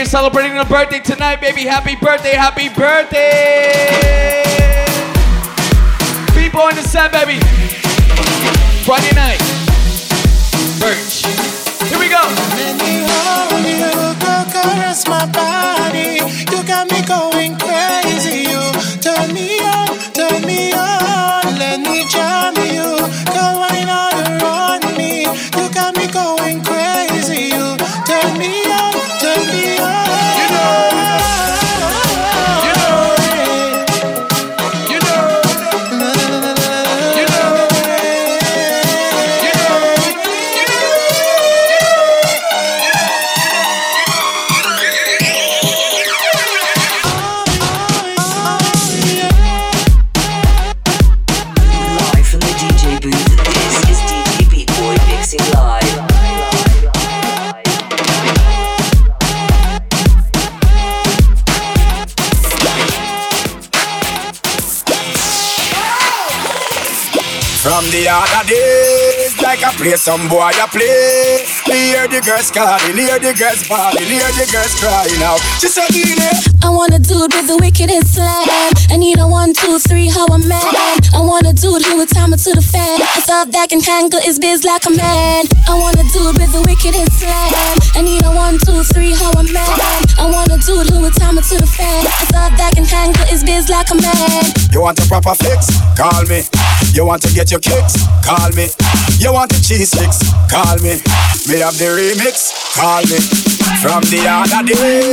here celebrating a birthday tonight, baby. Happy birthday, happy birthday. People in the set, baby. Friday night. Birch. Here we go. Let me hold you, girl, caress my body. You got me going crazy. You turn me on, turn me on. Let me jam you. play some boy a play. Me hear the girls calling, hear the girls bawling, hear the girls crying out. She said, I want a dude with the wickedest slam. I need a one, two, three, how a man. I want a dude who would time it to the fan. I thought that can handle his biz like a man. I want a dude with the wickedest slam. I need a one, two, three, how a man. I want a dude who would time it to the fan. I thought that can handle his biz like a man. You want a proper fix? Call me. You want to get your kicks? Call me. You want the cheese sticks? Call me. Me have the remix? Call me. From the other day.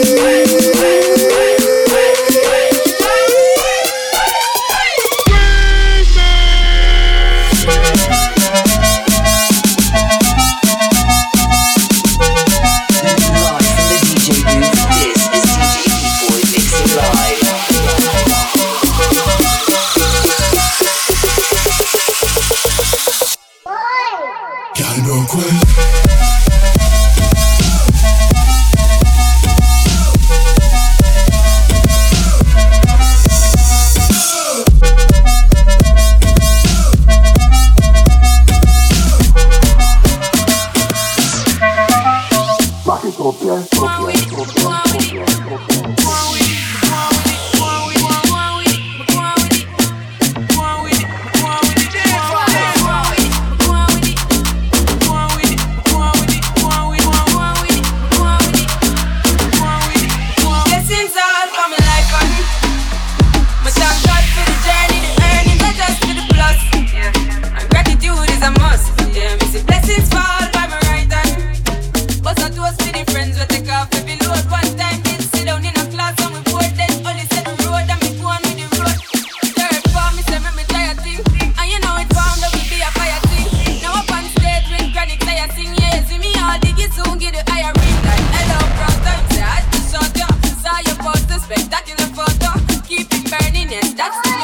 That's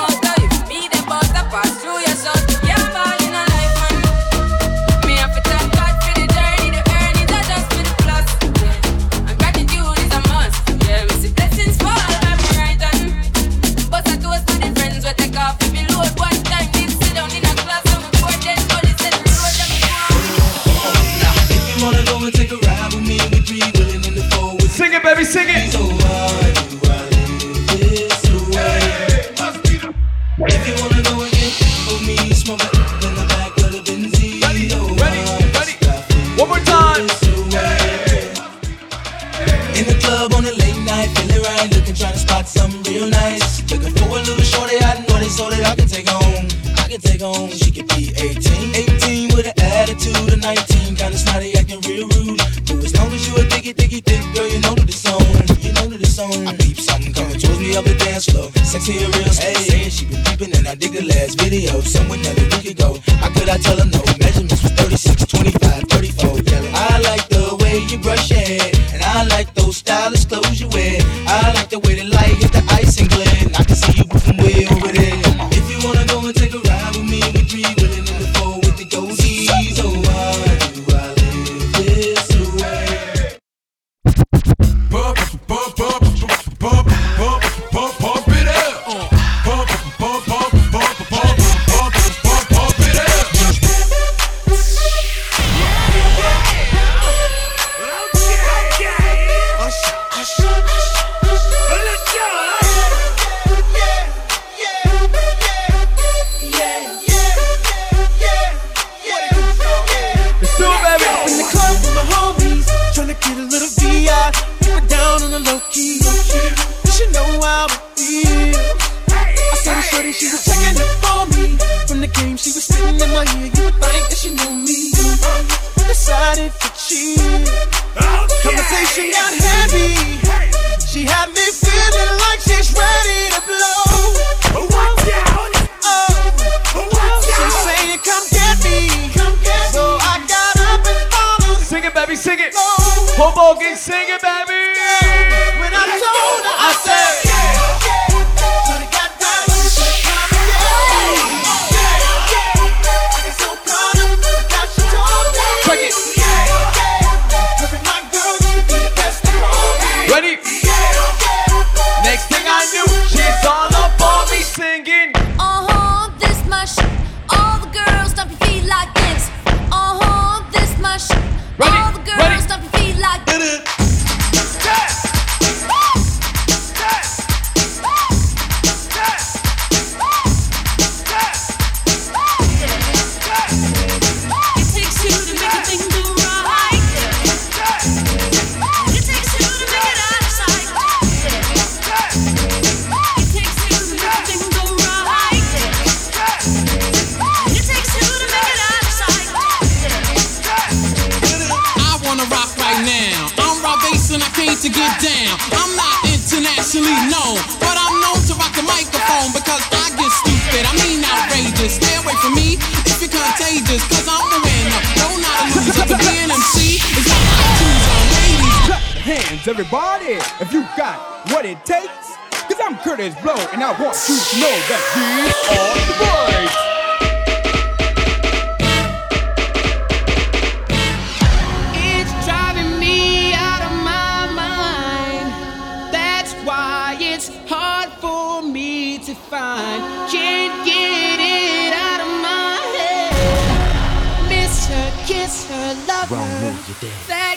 down. I'm not internationally known, but I'm known to rock the microphone because I get stupid. I mean outrageous. Stay away from me if you're contagious, cause I'm the winner. No, not a loser. To be an MC is not my ladies. Clap hands, everybody, if you got what it takes. Cause I'm Kurtis Blow, and I want you to know that these are the boys.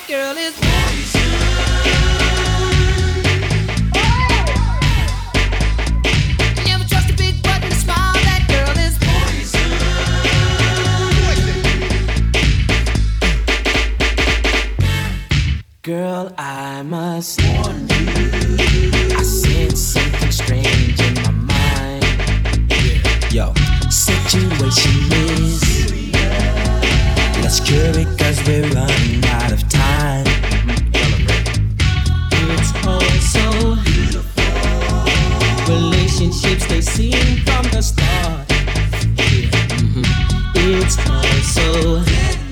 girl is Girl, I must warn you. I sense something strange in my mind. Yeah. Yo, situation is. Let's cure it, cause we're on. seen from the start. Yeah. Mm-hmm. It's all so.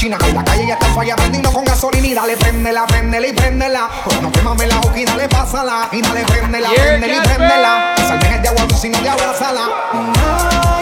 china. En la calle ya está falla prendiendo con gasolina. Y dale, prendela, prendela y prendela. No quemame la boca y dale, pásala. Y dale, prendela, prendela y prendela. Salvejes de agua, sino de abrazala.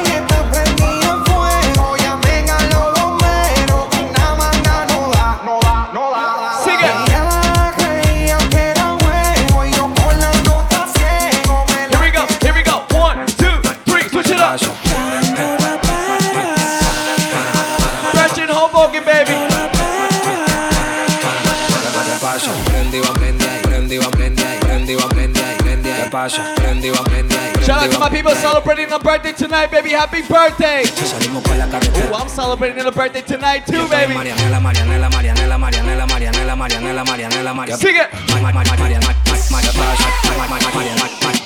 pasa. Prendido a midnight. Shout out to my people celebrating a birthday tonight, baby. Happy birthday. Ooh, I'm celebrating a birthday tonight too, baby. Marianela, Marianela, Marianela, Marianela, Marianela, Marianela, Marianela, Marianela. Sing it. Marianela, Marianela,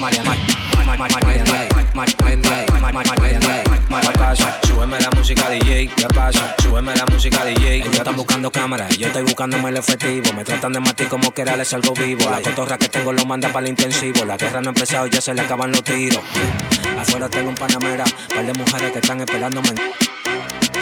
Marianela, Marianela, Marianela. para casa. Súbeme la música DJ, ¿qué pasa? Súbeme la música DJ. Ellos están buscando cámaras, yo estoy buscándome el efectivo. Me tratan de matar como que era, les algo vivo. La cotorra que tengo lo manda para el intensivo. La guerra no ha empezado, ya se le acaban los tiros. Afuera tengo un panamera, par de mujeres que están esperándome.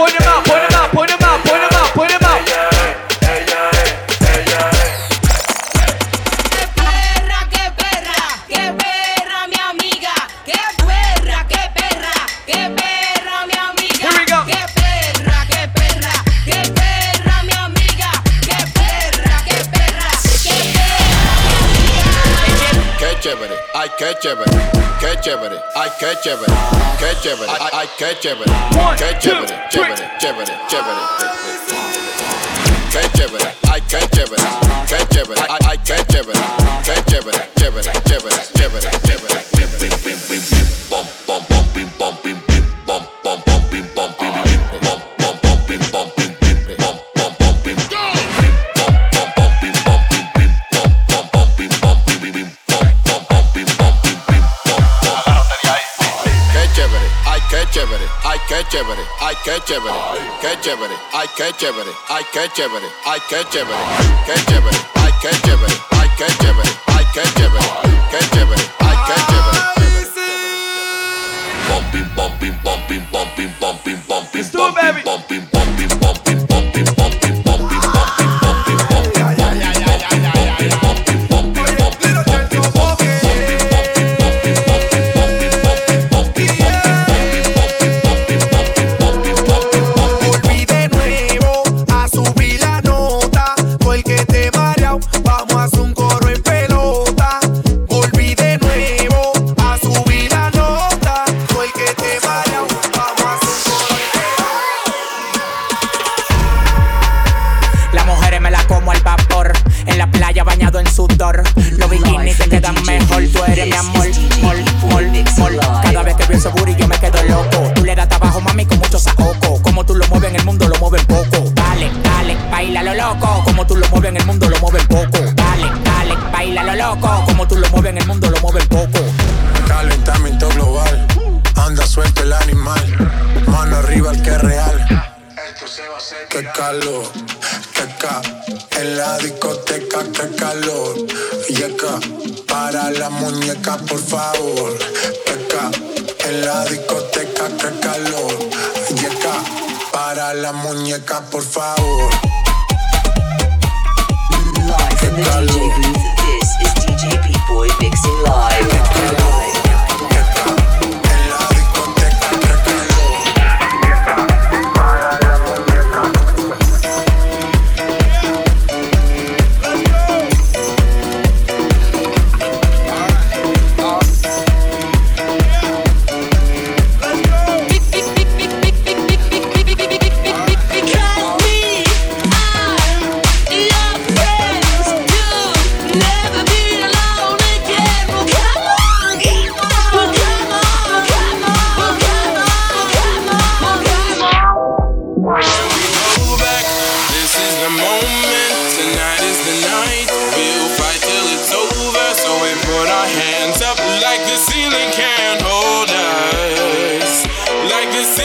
Point him out, point him out, point him out, point him out. qué chévere, ay, qué chévere, ay, qué chévere, qué chévere. Los bikinis te quedan mejor. Tú eres mi amor. Mol, mol, mol. Cada vez que veo ese booty yo me quedo loco. Tú le das trabajo, mami, con mucho saoco. Como tú lo mueves en el mundo, lo mueven poco. Dale, dale, baila lo loco. Como tú lo mueves en el mundo, lo mueven poco. Dale, dale, baila lo loco. Como tú lo mueves en el mundo, lo mueven poco. Calentamiento global, anda suelto el animal, mano arriba el que es real. Qué calor, que ca, en la discoteca, qué calor. Yeca, para la muñeca, por favor. Que ca, en la discoteca, qué calor. Yeca, para la muñeca, por favor. Live from the DJ booth, this is DJ P-Boy mixing live.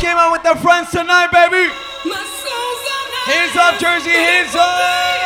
came out with the friends tonight, baby. Hands up, Jersey, hands up.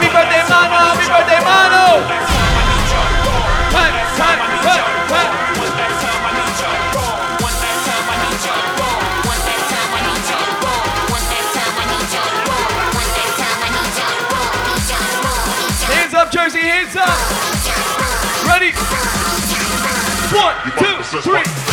Happy birthday, mano. Happy birthday, mano. Hands up, Jersey, hands up. Ready? One, two, three.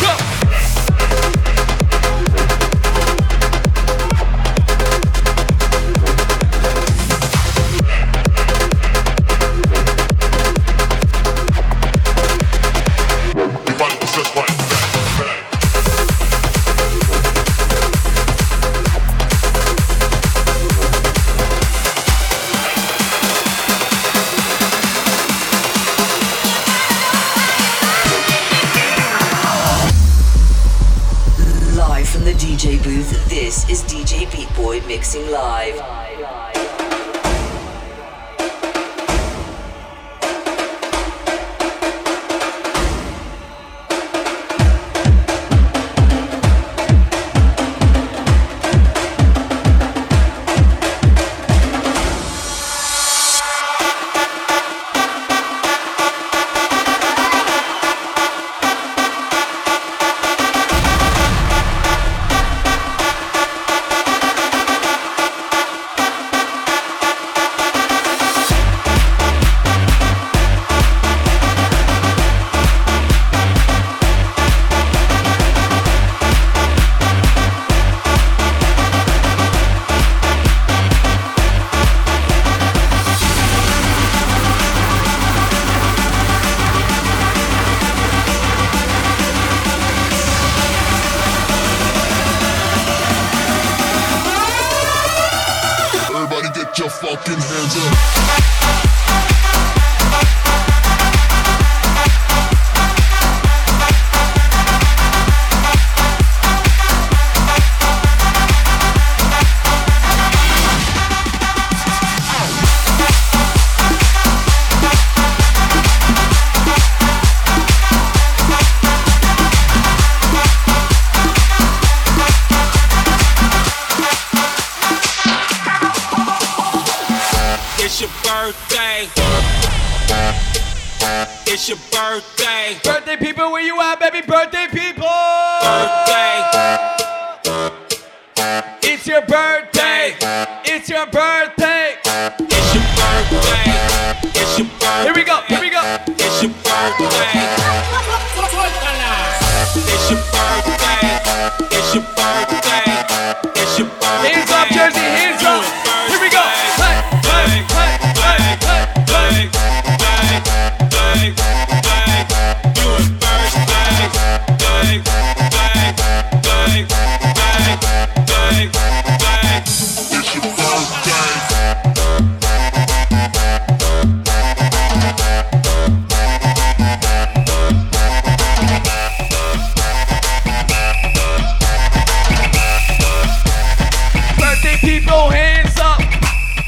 Birthday people, hands up.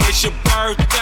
It's your birthday.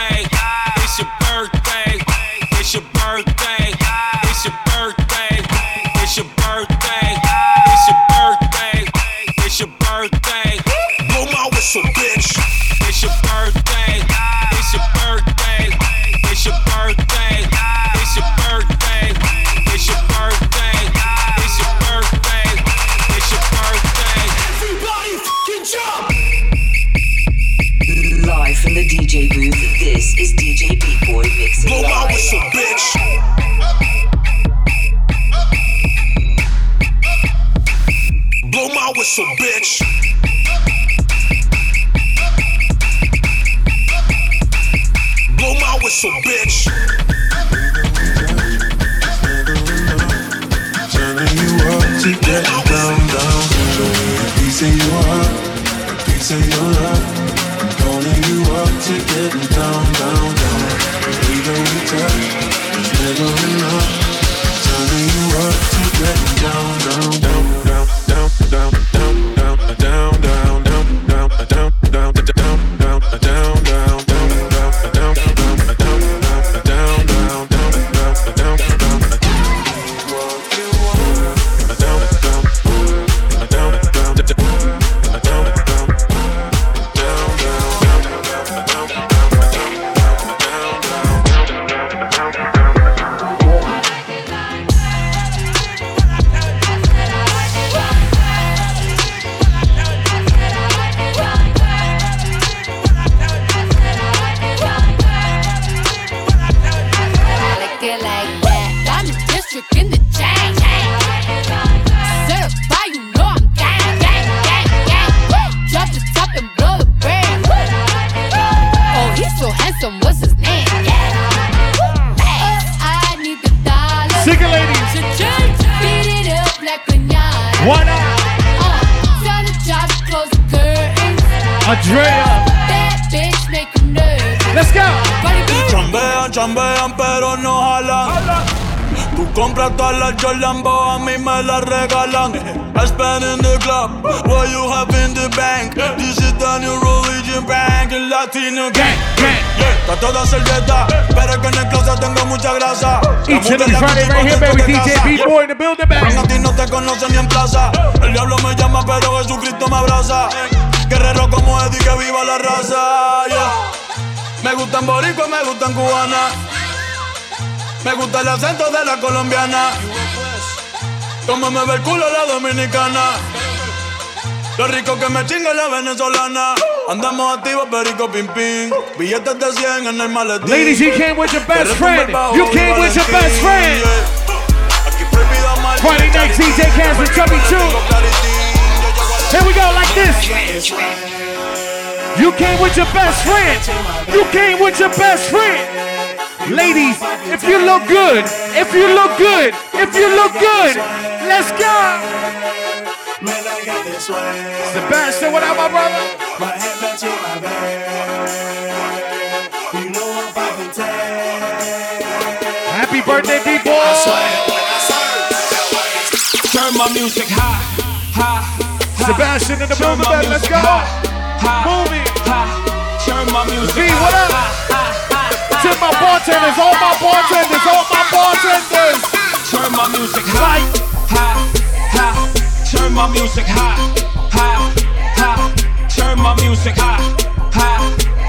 Me las regalan. I spend in the club, what you have in the bank. This is the new religion bank, el latino gang. Yeah, de hacer dieta, pero que en el closet tengo mucha grasa. Each and every Friday right here, baby. DJ B-Boy in the building, baby. A ti no te conocen ni en plaza. El diablo me llama, pero Jesucristo me abraza. Guerrero como Eddie, que viva la raza. yeah. Me gustan boricua, me gustan cubana. Me gusta el acento de la colombiana. Como me el culo la dominicana. Lo rico que me chinga la venezolana. Andamos activos, perico pim pim. Billetes de 100 en el maletín. Ladies, you came with your best friend. You came with your best friend. Friday night DJ Cast with Chubby Chew. Here we go, like this. You came with your best friend. You came with your best friend. Ladies, if you look good, if you look good, if you look good, let's go. Man, I got this way. Sebastian, what up, my brother? My head back to my bed. You know I'm popping tag. Happy birthday, people. Turn my music high, high, Sebastian in the building, baby. Let's go. Move it. Turn my music V, what up? To my bartenders, all my bartenders, all my bartenders. Turn my music high, high, high. Turn my music high, high, high. Turn my music high, high,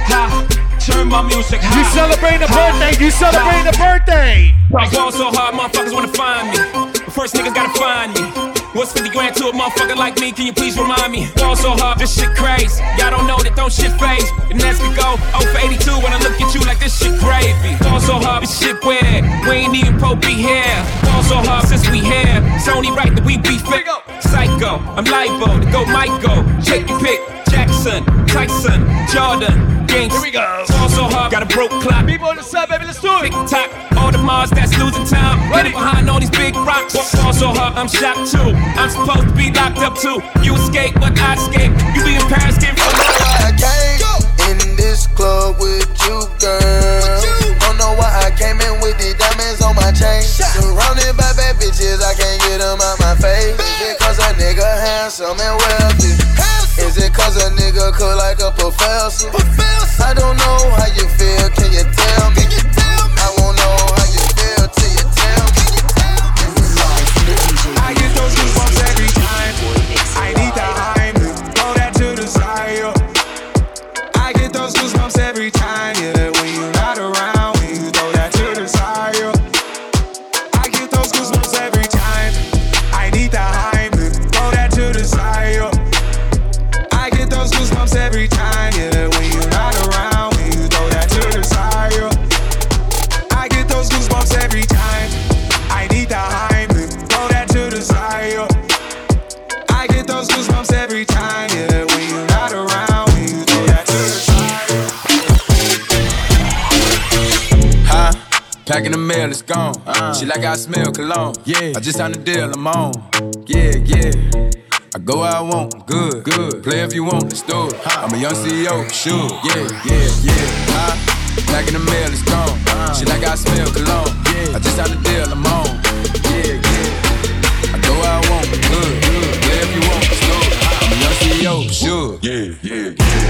high. turn my music high. You celebrating a birthday, you celebrating a birthday. I ball so hard, motherfuckers wanna find me. But first niggas gotta find me. What's 50 grand to a motherfucker like me? Can you please remind me? Ball so hard, this shit crazy. Y'all don't know that don't shit faze. And as we go, 0 for 82 when I look at you like this shit gravy. Ball so hard, this shit weird. We ain't even pro be here. Ball so hard since we here. It's only right that we be fit. Psycho, I'm libo to go Michael. Take your pick. Jackson, Tyson, Jordan, Games. Here we go. Ball so hard, got a broke clock. People on the side, baby, let's do it. Tick tock, all the Mars that's losing time. Ready behind all these big rocks. Ball so hard, I'm shocked too. I'm supposed to be locked up too. You escape, but I escape. You be in Paris, getting I came in this club with you, girl. Don't know why I came in with the diamonds on my chain. Surrounded by bad bitches, I can't get them out my face. Is it cause a nigga handsome and wealthy? Is it cause a nigga cook like a professor? I don't know how you feel, can you like I smell cologne. Yeah. I just signed the deal, I'm on. Yeah, yeah. I go where I want, good, good. Play if you want, let's do it. I'm a young CEO, sure. Yeah, yeah, yeah. Huh? in the mail, it's gone. She like I smell cologne. Yeah. I just signed the deal, I'm on. Yeah, yeah. I go where I want, good, good. Play if you want, let's do it. I'm a young CEO, sure. Yeah, yeah, yeah.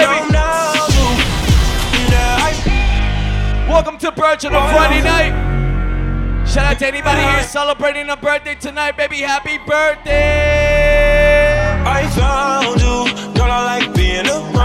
Baby. I'm down to. Yeah, I Welcome to Birch on a Friday night. Shout out to anybody here celebrating a birthday tonight, baby. Happy birthday! I found you, girl. I like being around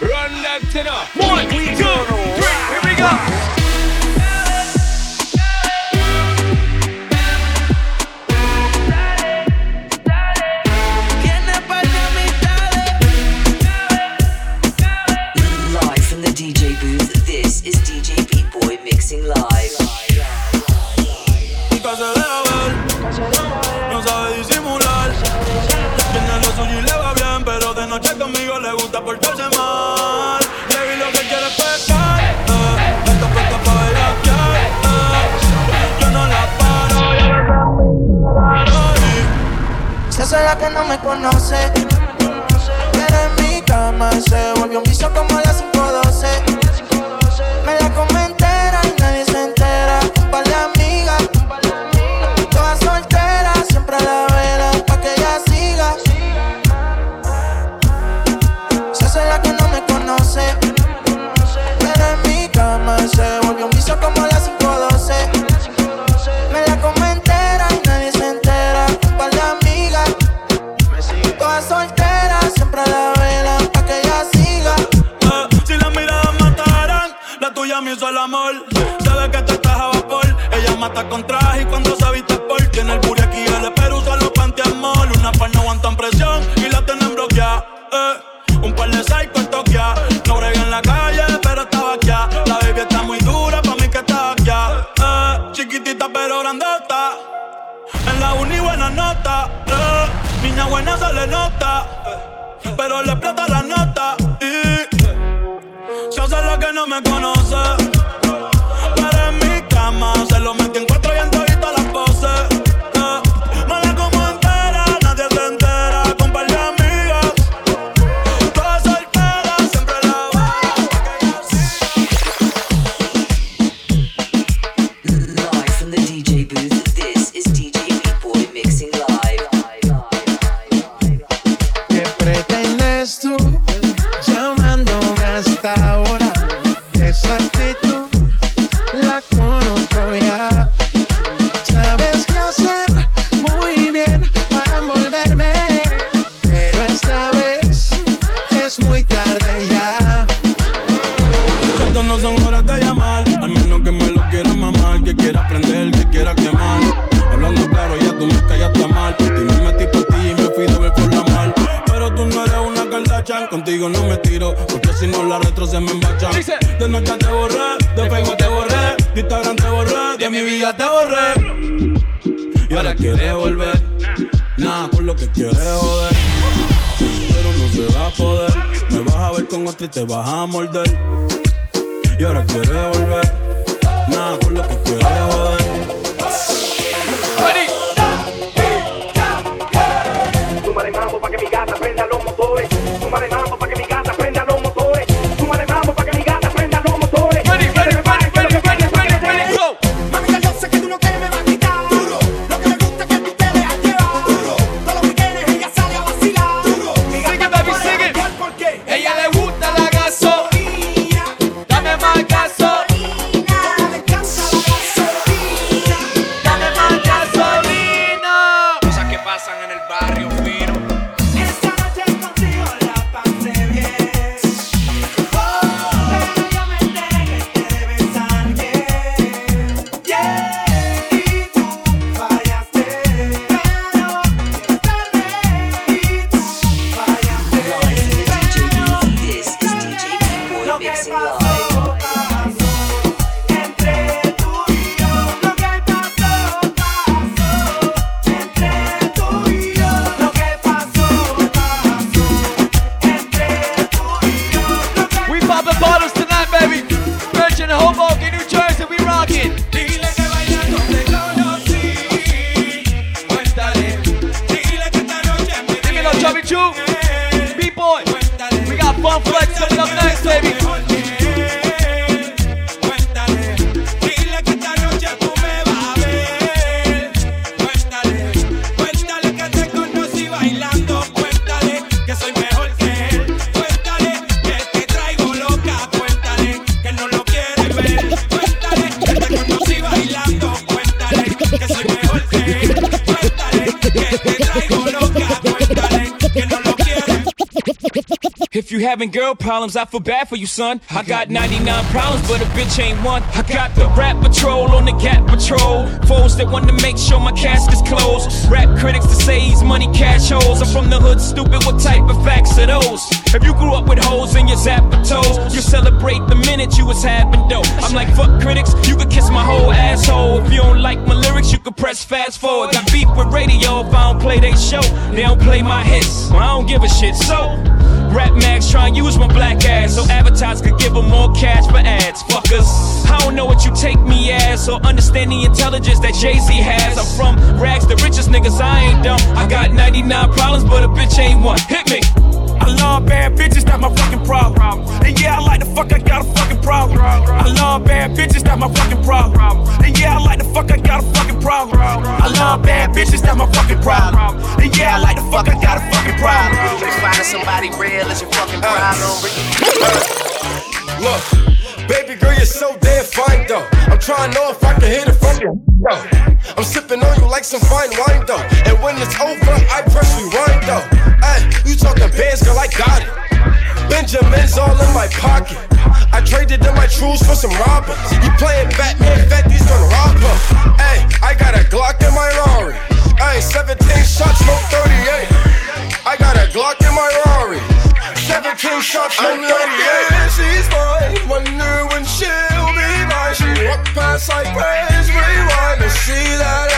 Run that tenor. One, two, three, here we go. no me conoce. Pero en mi cama se volvió un piso como a las 512. Me la come nota, la nota y se hace la que no me conoce. Para mi cama se lo having girl problems, I feel bad for you, son. I got 99 problems, but a bitch ain't one. I got the rap patrol on the cat patrol. Foes that want to make sure my casket's closed. Rap critics to say he's money cash holes. I'm from the hood, stupid. What type of facts are those? If you grew up with holes in your zapper toes, you celebrate the minute you was having dough. I'm like, fuck critics, you could kiss my whole asshole. If you don't like my lyrics, you could press fast forward. Got beef with radio if I don't play they show. They don't play my hits, well, I don't give a shit. So, Rap Max try and use my black ass so advertisers could give them more cash for ads. Fuckers, I don't know what you take me as or understand the intelligence that Jay Z has. I'm from rags, the richest niggas, I ain't dumb. I got 99 problems, but a bitch ain't one. Hit me. I love bad bitches, that's my fucking problem. And yeah, I like the fuck, I got a fucking problem. I love bad bitches, that's my fucking problem. And yeah, I like the fuck, I got a fucking problem. I love bad bitches, that's my fucking problem. And yeah, I like the fuck, I got a fucking problem. Finding somebody real is your fucking problem. Look, baby girl, you're so damn fine though. I'm trying to know if I can hit it from though. I'm sipping on you like some fine wine though. And when it's over, I press rewind though. Hey, you talking bands, girl, I got it. Benjamin's all in my pocket. I traded in my trues for some Robins. You playing Batman, Fetty's gonna rob her. Hey, I got a Glock in my Rari. Ay, 17 shots, no 38. I got a Glock in my Rari. 17 shots, no 38. She's mine. Wonder when she'll be mine. She walk past like praise rewind and see that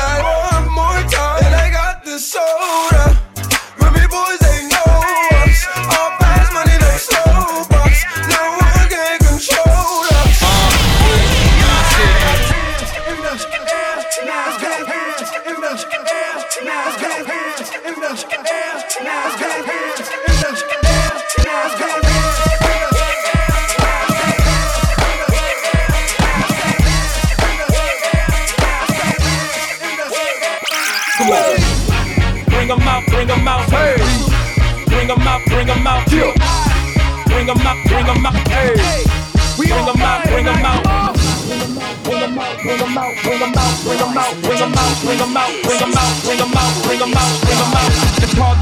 bring them out, bring them out, bring them out, bring them out, bring them out, bring them out, bring them out.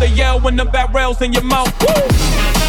To yell when the barrel's in your mouth. Woo!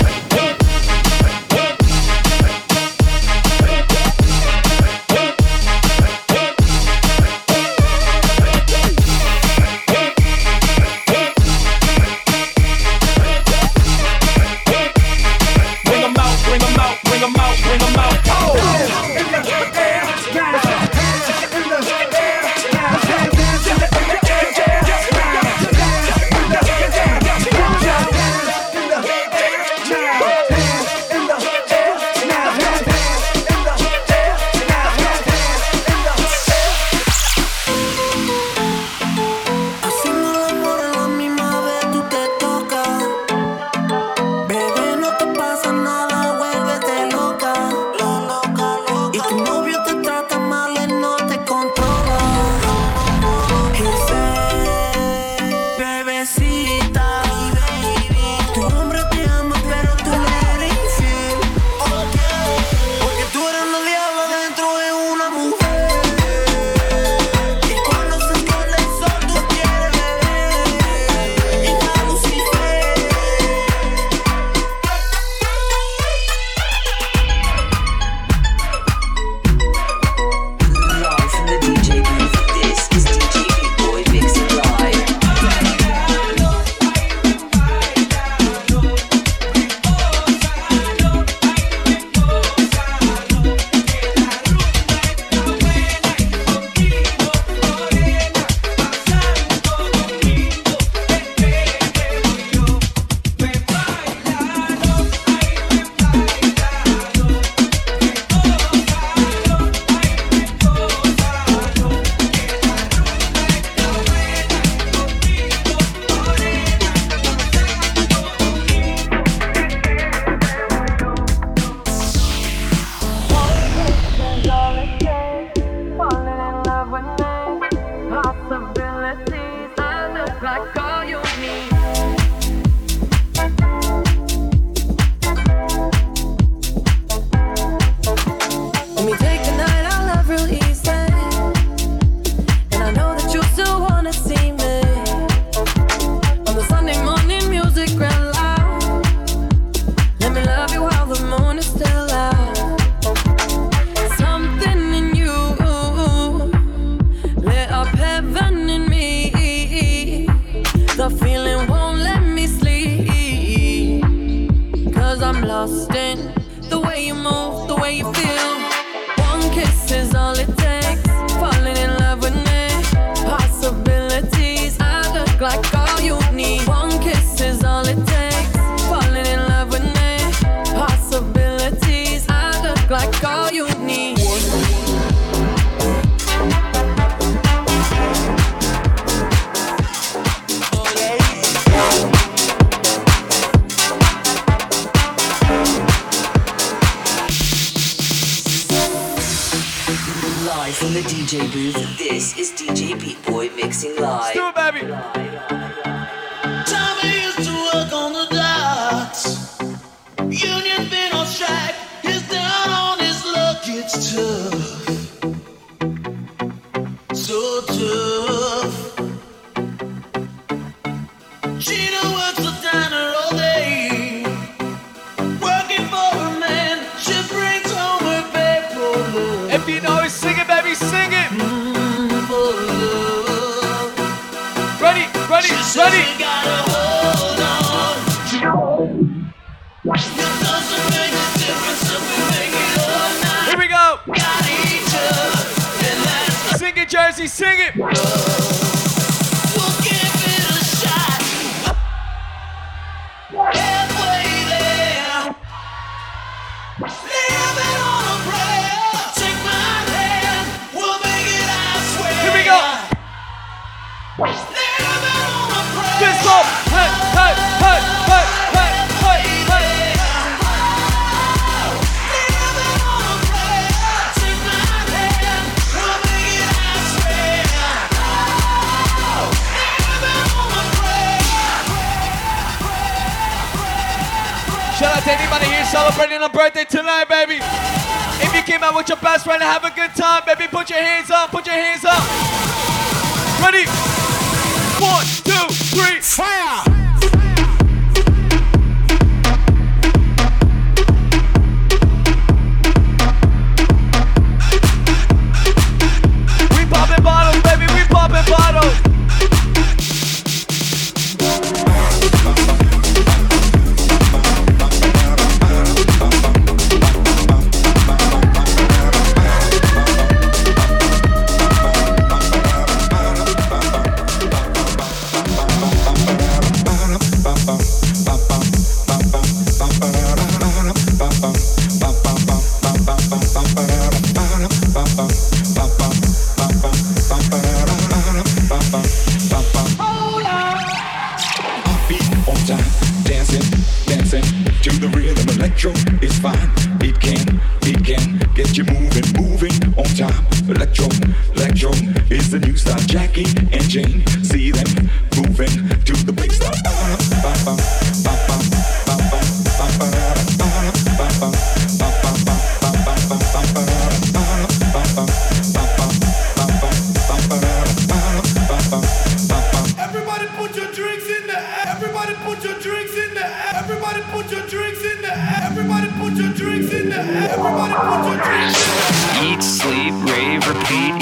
anybody here celebrating a birthday tonight, baby? If you came out with your best friend, and have a good time, baby. Put your hands up, put your hands up. Ready? One, two, three, fire! We poppin' bottles, baby, we poppin' bottles. rave, repeat.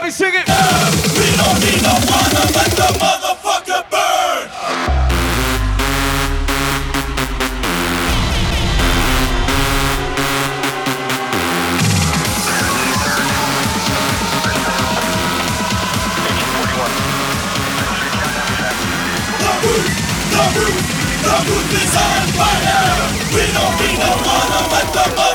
Let me sing it. Burn. We don't need no water, let the motherfucker burn. The roof, the roof, the roof is on fire. We don't need no water, let the motherfucker burn.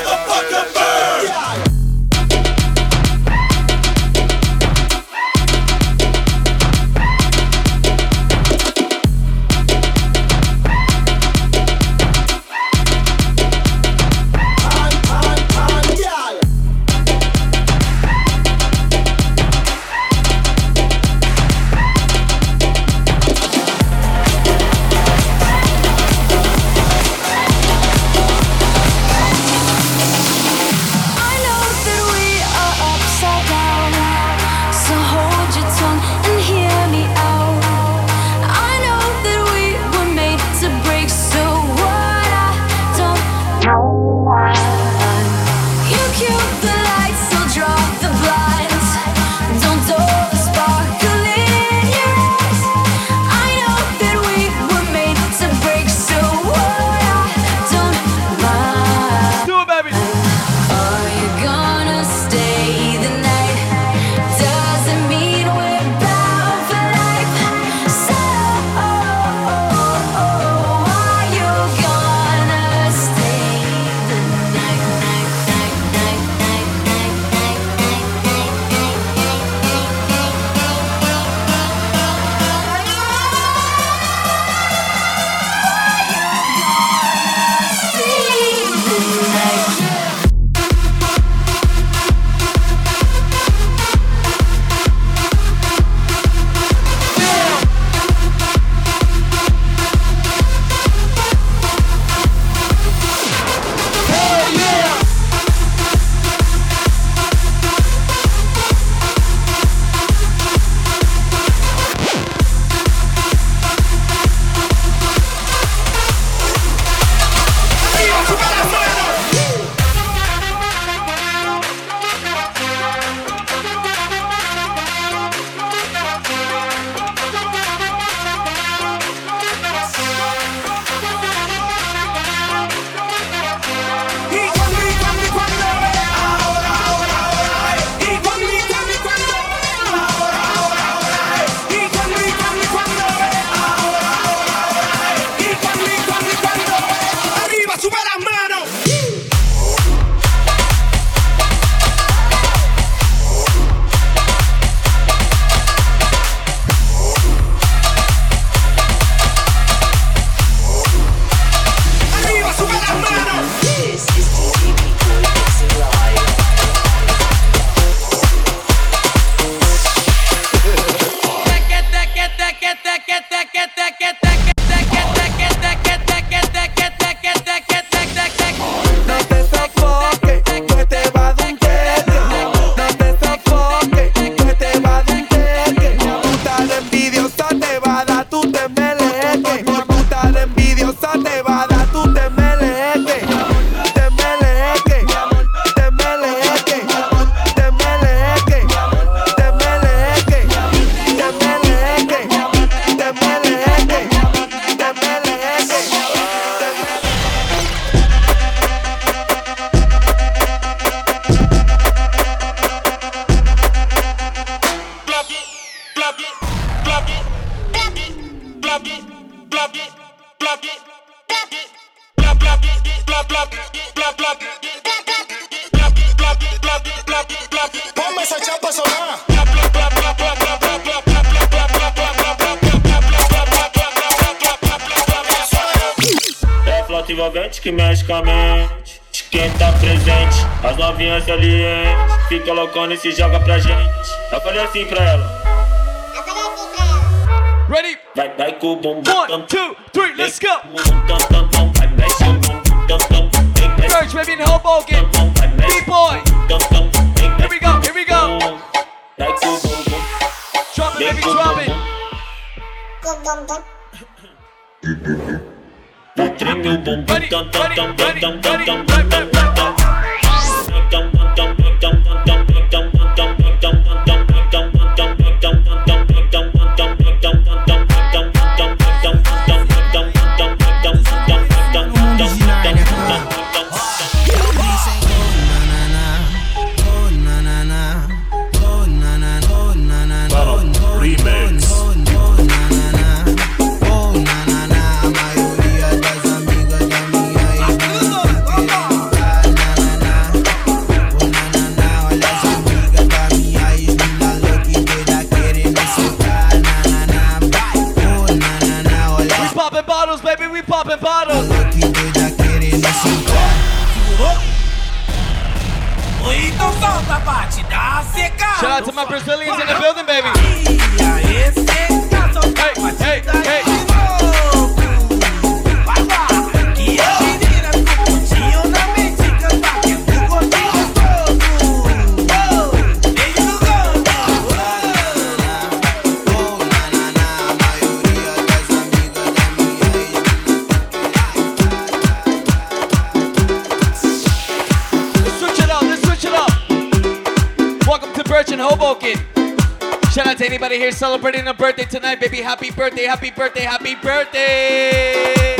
celebrating a birthday tonight, baby. Happy birthday, happy birthday, happy birthday.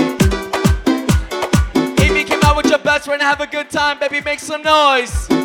Baby, come came out with your best friend, have a good time, baby. Make some noise.